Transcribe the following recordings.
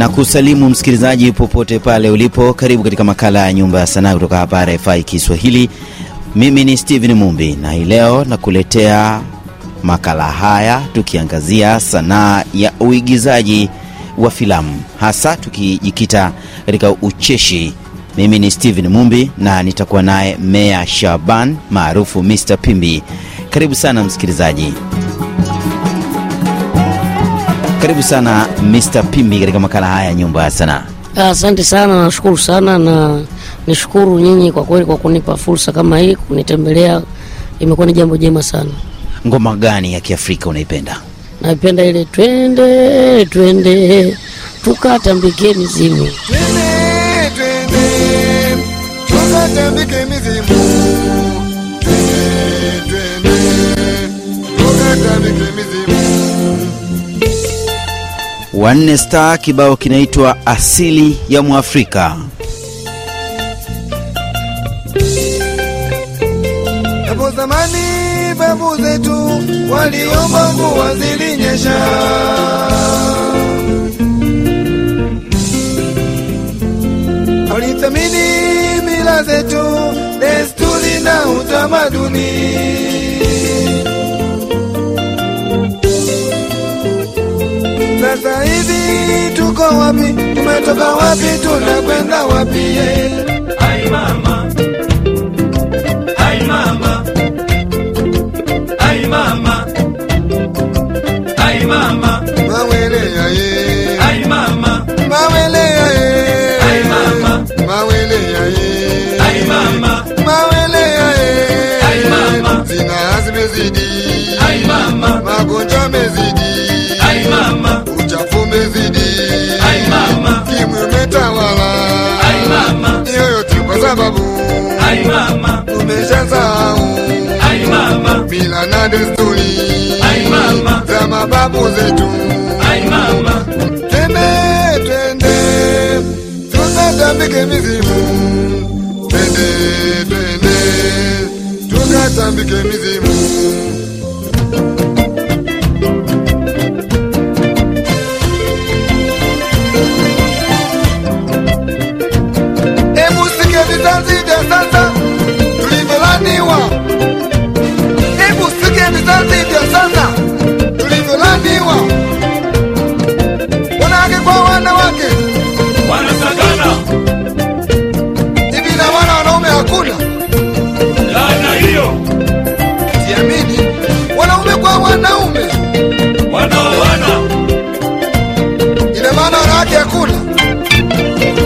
na kusalimu msikilizaji popote pale ulipo. Karibu katika makala ya Nyumba ya Sanaa kutoka hapa RFI Kiswahili. Mimi ni Steven Mumbi na hii leo nakuletea makala haya tukiangazia sanaa ya uigizaji wa filamu, hasa tukijikita katika ucheshi. Mimi ni Steven Mumbi na nitakuwa naye Meya Shaban maarufu Mr Pimbi. Karibu sana msikilizaji. Karibu sana Mr Pimbi katika makala haya ya Nyumba ya Sanaa. Asante sana, nashukuru sana na nishukuru nyinyi kwa kweli kwa kunipa fursa kama hii kunitembelea, imekuwa ni jambo jema sana. Ngoma gani ya Kiafrika unaipenda? Naipenda ile twende twende tukatambike mizimu. Twende, twende, tukatambike mizimu. Twende, twende, tukatambike Wanne Star, kibao kinaitwa Asili ya Mwafrika. Hapo zamani babu zetu waliomba mvua zilinyesha, walithamini mila zetu, desturi na utamaduni. Sasa hivi tuko wapi? Tumetoka wapi? Tunakwenda wapi? Ai mama, ai mama, ai mama, ai mama, mama, tumeshasahau ay mama, mila na desturi. Ay mama, za mababu zetu. ay mama, Twende, twende, tukatambike mizimu. Twende, twende, tukatambike mizimu.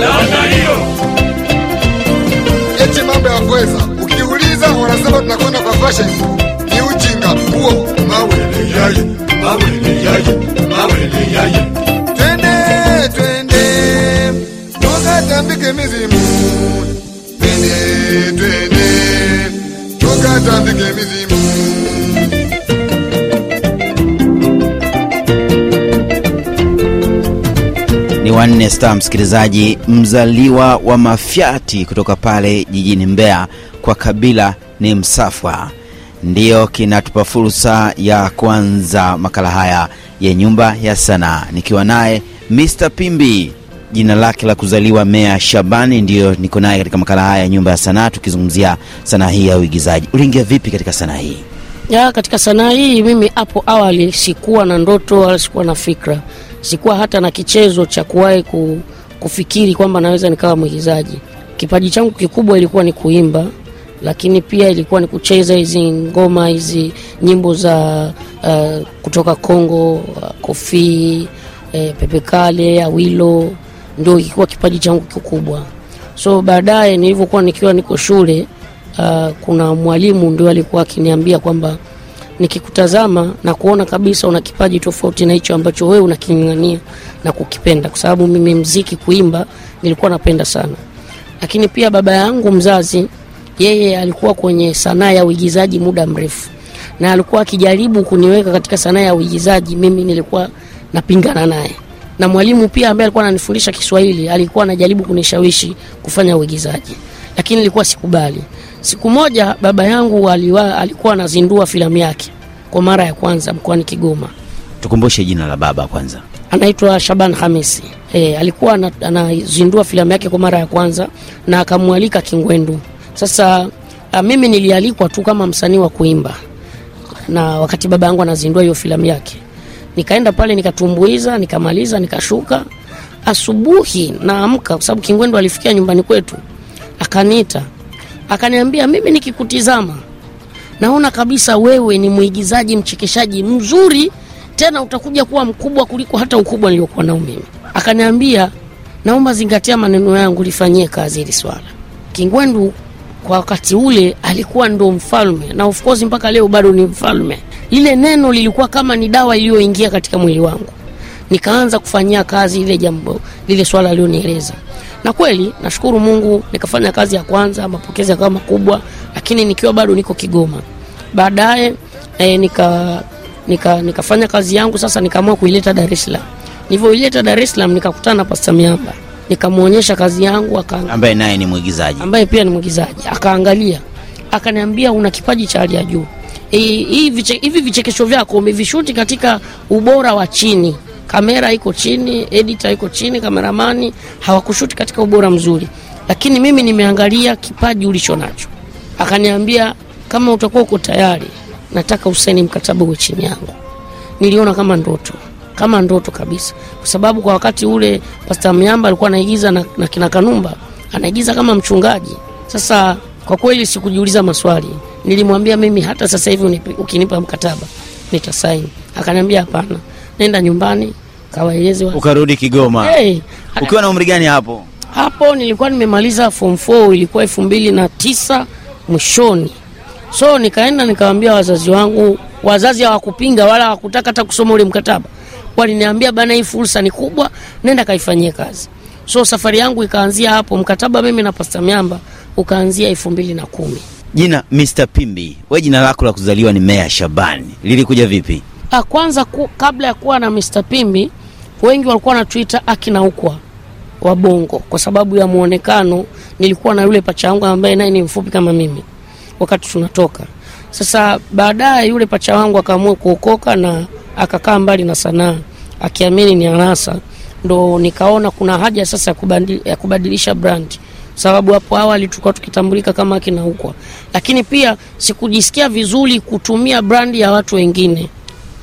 Laana hiyo, eti mambo ya kuweza ukiuliza wanasema tunakwenda kwa fashion. Ni ujinga. Huo yaye yaye, yaye, twende twende. Tukatambike mizimu twende twende. Tukatambike mizimu Wanne Star, msikilizaji, mzaliwa wa Mafyati kutoka pale jijini Mbeya, kwa kabila ni Msafwa, ndiyo kinatupa fursa ya kuanza makala haya ya Nyumba ya Sanaa nikiwa naye Mr Pimbi, jina lake la kuzaliwa Mea Shabani, ndiyo niko naye katika makala haya ya Nyumba ya Sanaa, tukizungumzia sanaa hii ya uigizaji. Uliingia vipi katika sanaa hii? Ya, katika sanaa hii mimi hapo awali sikuwa na ndoto wala sikuwa na fikra, sikuwa hata na kichezo cha kuwahi kufikiri kwamba naweza nikawa mwigizaji. Kipaji changu kikubwa ilikuwa ni kuimba, lakini pia ilikuwa ni kucheza hizi ngoma hizi nyimbo za uh, kutoka Kongo, uh, Kofii eh, Pepe Awilo, ndio ilikuwa kipaji changu kikubwa. So baadaye nilivyokuwa nikiwa niko shule uh, kuna mwalimu ndio alikuwa akiniambia kwamba nikikutazama na kuona kabisa una kipaji tofauti na hicho ambacho wewe unaking'ang'ania na kukipenda, kwa sababu mimi mziki, kuimba nilikuwa napenda sana. Lakini pia baba yangu mzazi, yeye alikuwa kwenye sanaa ya uigizaji muda mrefu, na alikuwa akijaribu kuniweka katika sanaa ya uigizaji, mimi nilikuwa napingana naye na mwalimu pia ambaye alikuwa ananifundisha Kiswahili alikuwa anajaribu kunishawishi kufanya uigizaji, lakini nilikuwa sikubali. Siku moja baba yangu aliwa, alikuwa anazindua filamu yake kwa mara ya kwanza mkoani Kigoma. Tukumbushe jina la baba kwanza. anaitwa Shaban Hamisi. E, alikuwa ana- anazindua filamu yake kwa mara ya kwanza na akamwalika Kingwendu. Sasa a, mimi nilialikwa tu kama msanii wa kuimba, na wakati baba yangu anazindua hiyo filamu yake, nikaenda pale nikatumbuiza, nikamaliza, nikashuka. Asubuhi naamka, kwa sababu Kingwendu alifikia nyumbani kwetu, akaniita akaniambia, mimi nikikutizama naona kabisa wewe ni mwigizaji mchekeshaji mzuri, tena utakuja kuwa mkubwa kuliko hata ukubwa niliokuwa nao mimi. Akaniambia, naomba zingatia maneno yangu, lifanyie kazi hili swala. Kingwendu kwa wakati ule alikuwa ndo mfalme, na of course mpaka leo bado ni mfalme. Lile neno lilikuwa kama ni dawa iliyoingia katika mwili wangu, nikaanza kufanyia kazi ile jambo lile swala alionieleza, na kweli nashukuru Mungu, nikafanya kazi ya kwanza, mapokezi yakawa makubwa, lakini nikiwa bado niko Kigoma. Baadaye e, nika, nika, nikafanya kazi yangu sasa, nikaamua kuileta Dar es Salaam. Nilivyoileta Dar es Salaam nikakutana na Pasta Miamba, nikamwonyesha kazi yangu aka ambaye naye ni mwigizaji. Ambaye pia ni mwigizaji. Akaangalia. Akaniambia una kipaji cha hali ya juu. E, hii viche- hivi vichekesho vyako umevishuti katika ubora wa chini kamera iko chini edita iko chini kameramani hawakushuti katika ubora mzuri. Lakini mimi nimeangalia kipaji ulicho nacho. Akaniambia kama utakuwa uko tayari nataka usaini mkataba uwe chini yangu. Niliona kama ndoto kama ndoto kabisa. Kwa sababu kwa wakati ule pasta Myamba alikuwa anaigiza na, na kina kanumba anaigiza kama mchungaji. Sasa kwa kweli sikujiuliza maswali. Nilimwambia mimi hata sasa hivi ukinipa mkataba nitasaini. Akaniambia hapana nenda nyumbani kawaeleze wa... ukarudi Kigoma. Hey, ukiwa na umri gani hapo? hapo nilikuwa nimemaliza form 4 ilikuwa elfu mbili na tisa mwishoni. So nikaenda nikawambia wazazi wangu wazazi hawakupinga wala hawakutaka hata kusoma ule mkataba. Waliniambia bana hii fursa ni kubwa nenda kaifanyie kazi. So safari yangu ikaanzia hapo. Mkataba mimi na pasta Myamba ukaanzia elfu mbili na kumi. Jina Mr Pimbi, we jina lako la kuzaliwa ni Meya Shabani, lilikuja vipi? Kwanza ku, kabla ya kuwa na Mr. Pimbi wengi walikuwa wanatuita akina ukwa wa Bongo kwa sababu ya muonekano. Nilikuwa na yule pacha wangu ambaye naye ni mfupi kama mimi wakati tunatoka. Sasa baadaye yule pacha wangu akaamua kuokoka na akakaa mbali na sanaa akiamini ni anasa, ndo nikaona kuna haja sasa ya kubadili- ya kubadilisha brand sababu hapo awali tulikuwa tukitambulika kama akina ukwa, lakini pia sikujisikia vizuri kutumia brandi ya watu wengine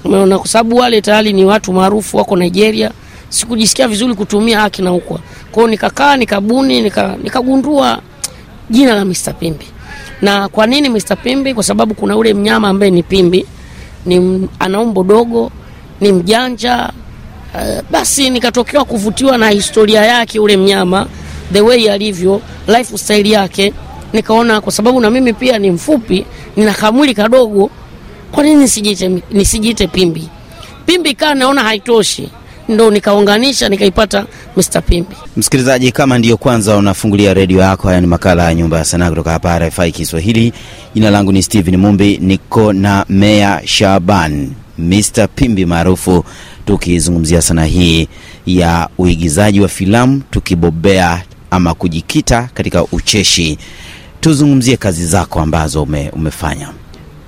umeona kwa sababu wale tayari ni watu maarufu wako Nigeria. Sikujisikia vizuri kutumia haki na ukwa, kwao, nikakaa nikabuni nika, jina la Mr. Pimbi. Na kwa nini Mr. Pimbi? Kwa sababu kuna ule mnyama ambaye ni pimbi, ni ana umbo dogo, ni mjanja. Uh, basi nikatokewa kuvutiwa na historia yake ule mnyama, the way alivyo, lifestyle yake. Nikaona kwa sababu na mimi pia ni mfupi, nina kamwili kadogo, kwa nini nisijiite, nisijiite Pimbi? Pimbi kaa naona haitoshi, ndo nikaunganisha nikaipata Mr. Pimbi. Msikilizaji, kama ndiyo kwanza unafungulia redio yako, haya ni makala ya Nyumba ya Sanaa kutoka hapa RFI Kiswahili. Jina langu ni Steven Mumbi, niko na Meya Shaban Mr Pimbi maarufu, tukizungumzia sanaa hii ya uigizaji wa filamu, tukibobea ama kujikita katika ucheshi. Tuzungumzie kazi zako ambazo ume, umefanya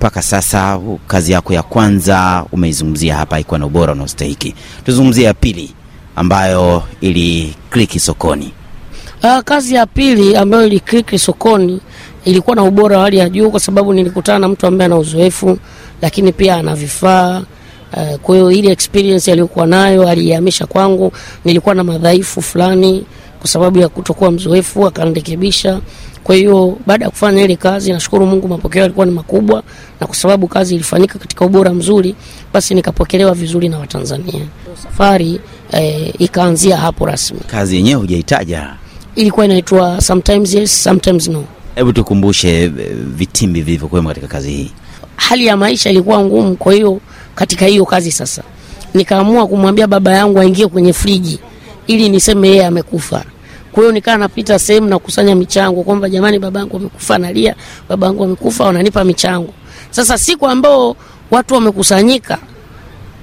mpaka sasa. Kazi yako ya kwanza umeizungumzia hapa, ikuwa na ubora unaostahiki. Tuzungumzie ya pili ambayo ili kliki sokoni. Uh, kazi ya pili ambayo ilikliki sokoni ilikuwa na ubora wa hali ya juu, kwa sababu nilikutana na mtu ambaye ana uzoefu, lakini pia ana vifaa uh, kwa hiyo ile experience aliyokuwa nayo aliihamisha kwangu. Nilikuwa na madhaifu fulani kwa sababu ya kutokuwa mzoefu, akanirekebisha. Kwa hiyo baada ya kufanya ile kazi, nashukuru Mungu, mapokeo yalikuwa ni makubwa, na kwa sababu kazi ilifanyika katika ubora mzuri, basi nikapokelewa vizuri na Watanzania. Safari eh, ikaanzia hapo rasmi Kazi yenyewe hujaitaja, ilikuwa inaitwa sometimes yes sometimes no. hebu tukumbushe eh, vitimbi vilivyokuwemo katika kazi hii. Hali ya maisha ilikuwa ngumu, kwa hiyo katika hiyo kazi sasa nikaamua kumwambia baba yangu aingie kwenye friji ili niseme yeye amekufa. Kwa hiyo nikaa napita sehemu na kusanya michango kwamba jamani, babangu amekufa, nalia, baba yangu amekufa, wananipa michango. Sasa siku ambao watu wamekusanyika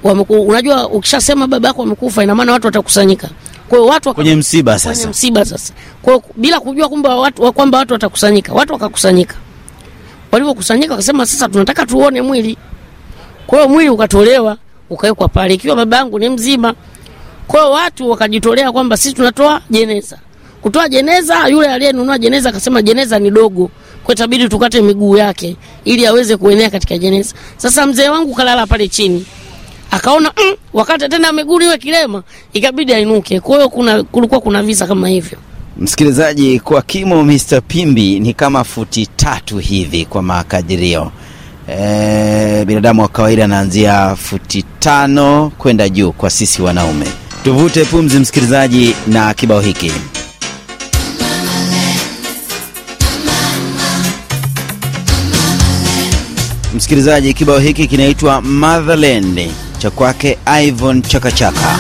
wameku, unajua ukishasema baba yako amekufa, ina maana watu watakusanyika. Kwa hiyo watu Kwenye msiba kwenye msiba sasa. Kwa bila kujua kwamba watu kwamba watu watakusanyika, watu wakakusanyika. Walipokusanyika wakasema sasa tunataka tuone mwili. Kwa hiyo mwili ukatolewa ukawekwa pale, ikiwa baba yangu ni mzima. Kwa hiyo watu wakajitolea kwamba sisi tunatoa jeneza. Kutoa jeneza, yule aliyenunua jeneza akasema jeneza ni dogo, kwa itabidi tukate miguu yake ili aweze kuenea katika jeneza. Sasa mzee wangu kalala pale chini, akaona mm, wakati tena miguu iwe kilema, ikabidi ainuke. Kwa hiyo kuna kulikuwa kuna visa kama hivyo. Msikilizaji, kwa kimo Mr. Pimbi ni kama futi tatu hivi kwa makadirio. E, binadamu wa kawaida anaanzia futi tano kwenda juu kwa sisi wanaume. Tuvute pumzi msikilizaji, na kibao hiki msikilizaji, kibao hiki kinaitwa Motherland cha kwake Ivon Chakachaka.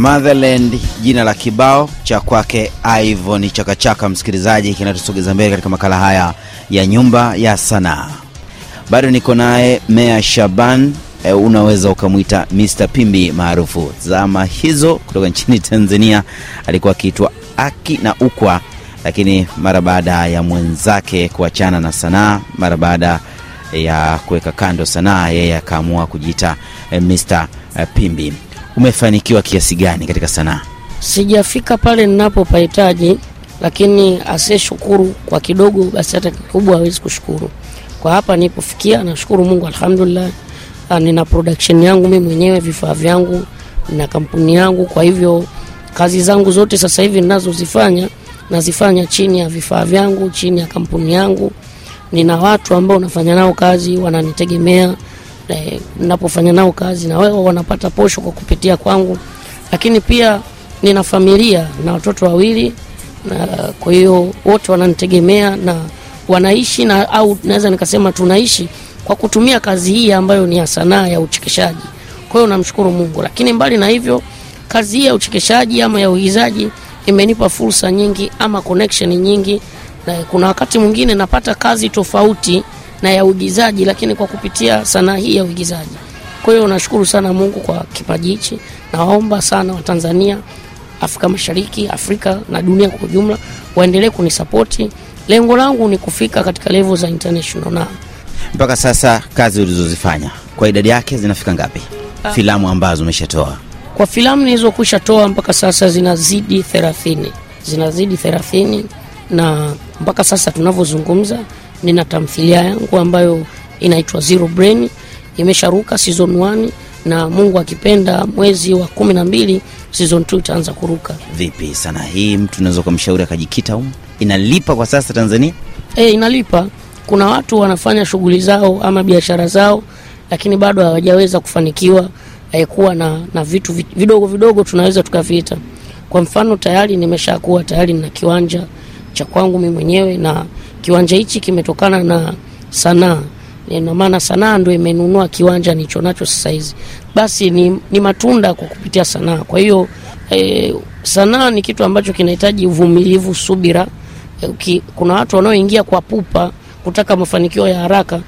Motherland, jina la kibao cha kwake Ivon Chakachaka. Msikilizaji, kinatusogeza mbele katika makala haya ya nyumba ya sanaa. Bado niko naye Mea Shaban, e, unaweza ukamwita Mr. Pimbi maarufu. Zama hizo kutoka nchini Tanzania alikuwa akiitwa Aki na Ukwa, lakini mara baada ya mwenzake kuachana na sanaa, mara baada ya kuweka kando sanaa, yeye akaamua kujiita e, Mr. Pimbi. Umefanikiwa kiasi gani katika sanaa? Sijafika pale ninapopahitaji, lakini asiyeshukuru kwa kidogo, basi hata kikubwa hawezi kushukuru. Kwa hapa nilipofikia, nashukuru Mungu, alhamdulillah. Ah, Nina production yangu mimi mwenyewe, vifaa vyangu na kampuni yangu. Kwa hivyo kazi zangu zote sasa hivi ninazozifanya nazifanya chini ya vifaa vyangu, chini ya kampuni yangu. Nina watu ambao nafanya nao kazi, wananitegemea eh, napofanya nao kazi na wao wanapata posho kwa kupitia kwangu, lakini pia nina familia na watoto wawili na kwa hiyo wote wananitegemea na wanaishi na au naweza nikasema tunaishi kwa kutumia kazi hii ambayo ni ya sanaa ya uchekeshaji. Kwa hiyo namshukuru Mungu, lakini mbali na hivyo, kazi hii ya uchekeshaji ama ya uigizaji imenipa fursa nyingi ama connection nyingi, na kuna wakati mwingine napata kazi tofauti na ya uigizaji, lakini kwa kupitia sanaa hii ya uigizaji. Kwa hiyo nashukuru sana Mungu kwa kipaji hichi. Nawaomba sana Watanzania, Afrika Mashariki, Afrika na dunia kwa ujumla waendelee kunisapoti. Lengo langu ni kufika katika level za international na Mpaka sasa kazi ulizozifanya kwa idadi yake zinafika ngapi? Filamu ambazo umeshatoa kwa filamu nilizokwisha toa mpaka sasa zinazidi thelathini zinazidi thelathini na mpaka sasa tunavyozungumza nina tamthilia yangu ambayo inaitwa Zero Brain, imesharuka season 1 na Mungu akipenda mwezi wa kumi na mbili season 2 itaanza kuruka. Vipi sana hii, mtu unaweza kumshauri akajikita humu? Inalipa kwa sasa Tanzania? E, inalipa. Kuna watu wanafanya shughuli zao ama biashara zao, lakini bado hawajaweza kufanikiwa eh, kuwa na, na vitu vidogo vidogo tunaweza tukaviita. Kwa mfano tayari nimeshakuwa tayari nina kiwanja cha kwangu mimi mwenyewe, na kiwanja hichi kimetokana na sanaa. Ina maana sanaa ndio imenunua kiwanja nichonacho sasa hizi, basi ni, ni matunda kwa kupitia sanaa. Kwa hiyo e, sanaa ni kitu ambacho kinahitaji uvumilivu, subira. E, kuna watu wanaoingia kwa pupa kutaka mafanikio ya haraka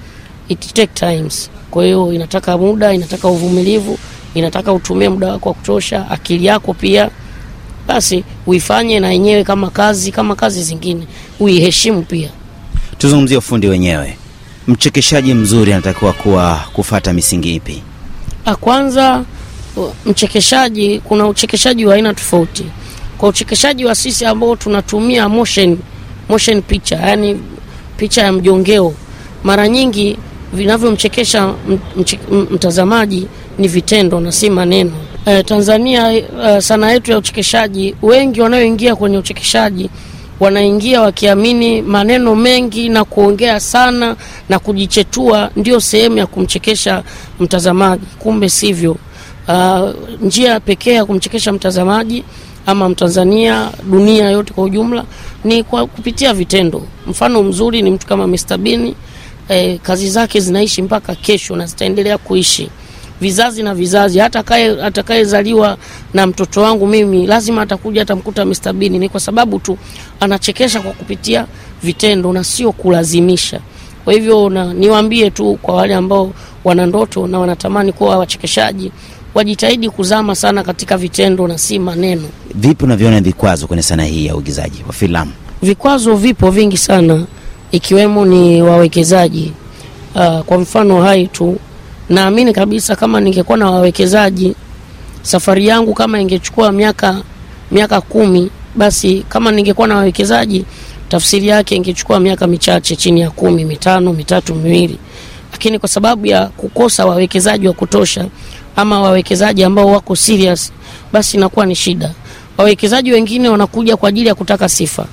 it take times. Kwa hiyo inataka muda inataka uvumilivu inataka utumie muda wako wa kutosha akili yako pia. Basi uifanye na yenyewe kama kazi kama kazi zingine. Uiheshimu pia Tuzungumzie ufundi wenyewe. Mchekeshaji mzuri anatakiwa kuwa kufata misingi ipi? Kwanza mchekeshaji kuna uchekeshaji wa aina tofauti kwa uchekeshaji wa sisi ambao tunatumia motion, motion picha, yani picha ya mjongeo mara nyingi vinavyomchekesha mtazamaji ni vitendo na si maneno E, tanzania e, sanaa yetu ya uchekeshaji wengi wanaoingia kwenye uchekeshaji wanaingia wakiamini maneno mengi na kuongea sana na kujichetua ndio sehemu ya kumchekesha mtazamaji. Kumbe sivyo. Uh, njia pekee ya kumchekesha mtazamaji ama mtanzania dunia yote kwa ujumla ni kwa kupitia vitendo. Mfano mzuri ni mtu kama Mr. Eh, kazi zake zinaishi mpaka kesho na zitaendelea kuishi vizazi na vizazi hata kae atakayezaliwa na mtoto wangu mimi lazima atakuja atamkuta Mr. Bini. ni kwa sababu tu anachekesha kwa kupitia vitendo na sio kulazimisha kwa hivyo na niwaambie tu kwa wale ambao wana ndoto na wanatamani kuwa wachekeshaji wajitahidi kuzama sana katika vitendo na si maneno Vipi unavyoona vikwazo kwenye sanaa hii ya uigizaji wa filamu? vikwazo vipo vingi sana ikiwemo ni wawekezaji uh, kwa mfano hai tu naamini kabisa kama ningekuwa na wawekezaji safari yangu kama ingechukua miaka miaka kumi basi kama ningekuwa na wawekezaji tafsiri yake ingechukua miaka michache chini ya kumi mitano mitatu miwili lakini kwa sababu ya kukosa wawekezaji wa kutosha ama wawekezaji ambao wako serious basi inakuwa ni shida wawekezaji wengine wanakuja kwa ajili ya kutaka sifa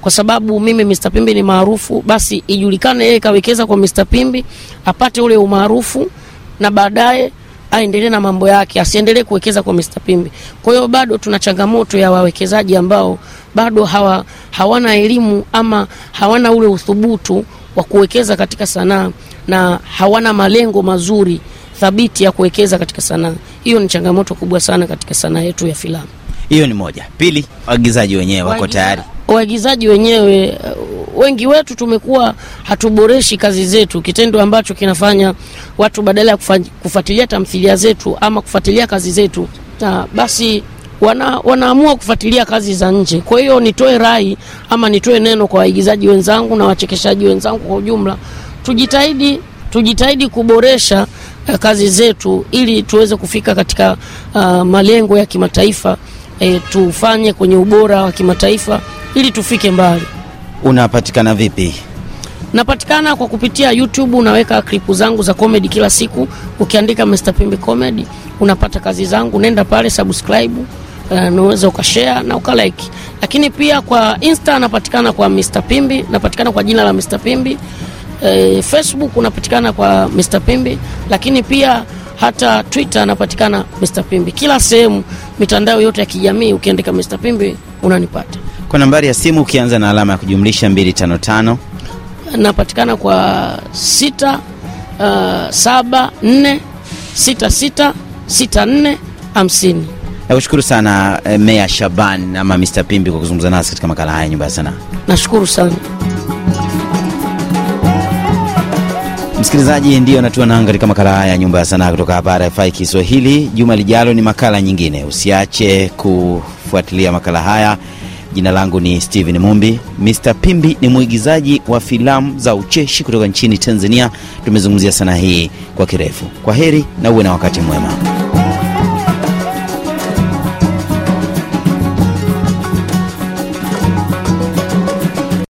kwa sababu mimi Mr. Pimbi ni maarufu basi ijulikane yeye kawekeza kwa Mr. Pimbi apate ule umaarufu na baadaye aendelee na mambo yake asiendelee kuwekeza kwa Mr. Pimbi. Kwa hiyo bado tuna changamoto ya wawekezaji ambao bado hawa, hawana elimu ama hawana ule uthubutu wa kuwekeza katika sanaa na hawana malengo mazuri thabiti ya kuwekeza katika sanaa. Hiyo ni changamoto kubwa sana katika sanaa yetu ya filamu. Hiyo ni moja. Pili, waigizaji wenyewe wako tayari. Waigizaji wenyewe wengi wetu tumekuwa hatuboreshi kazi zetu, kitendo ambacho kinafanya watu badala ya kufuatilia tamthilia zetu ama kufuatilia kazi zetu na basi wana, wanaamua kufuatilia kazi za nje. Kwa hiyo nitoe rai ama nitoe neno kwa waigizaji wenzangu na wachekeshaji wenzangu kwa ujumla, tujitahidi tujitahidi kuboresha uh, kazi zetu ili tuweze kufika katika uh, malengo ya kimataifa e, tufanye kwenye ubora wa kimataifa ili tufike mbali. Unapatikana vipi? Napatikana kwa kupitia YouTube, unaweka klipu zangu za comedy kila siku. Ukiandika Mr. Pimbi Comedy unapata kazi zangu, nenda pale subscribe, uh, ukashare na ukalike. Lakini pia kwa Insta napatikana kwa Mr. Pimbi, napatikana kwa jina la Mr. Pimbi. E, Facebook unapatikana kwa Mr. Pimbi, lakini pia hata Twitter anapatikana Mr. Pimbi. Kila sehemu, mitandao yote ya kijamii ukiandika Mr. Pimbi unanipata. Kwa nambari ya simu ukianza na alama ya kujumlisha 255 napatikana kwa sita uh. Nakushukuru sana eh, Meya Shaban ama Mr. Pimbi kwa kuzungumza nasi katika makala haya Nyumba ya Sanaa. Nashukuru sana. Msikilizaji, ndiyo natua nanga katika makala haya ya Nyumba ya Sanaa kutoka hapa RFI Kiswahili. Juma lijalo ni makala nyingine, usiache kufuatilia makala haya. Jina langu ni Steven Mumbi. Mr. Pimbi ni mwigizaji wa filamu za ucheshi kutoka nchini Tanzania. Tumezungumzia sanaa hii kwa kirefu. Kwa heri na uwe na wakati mwema.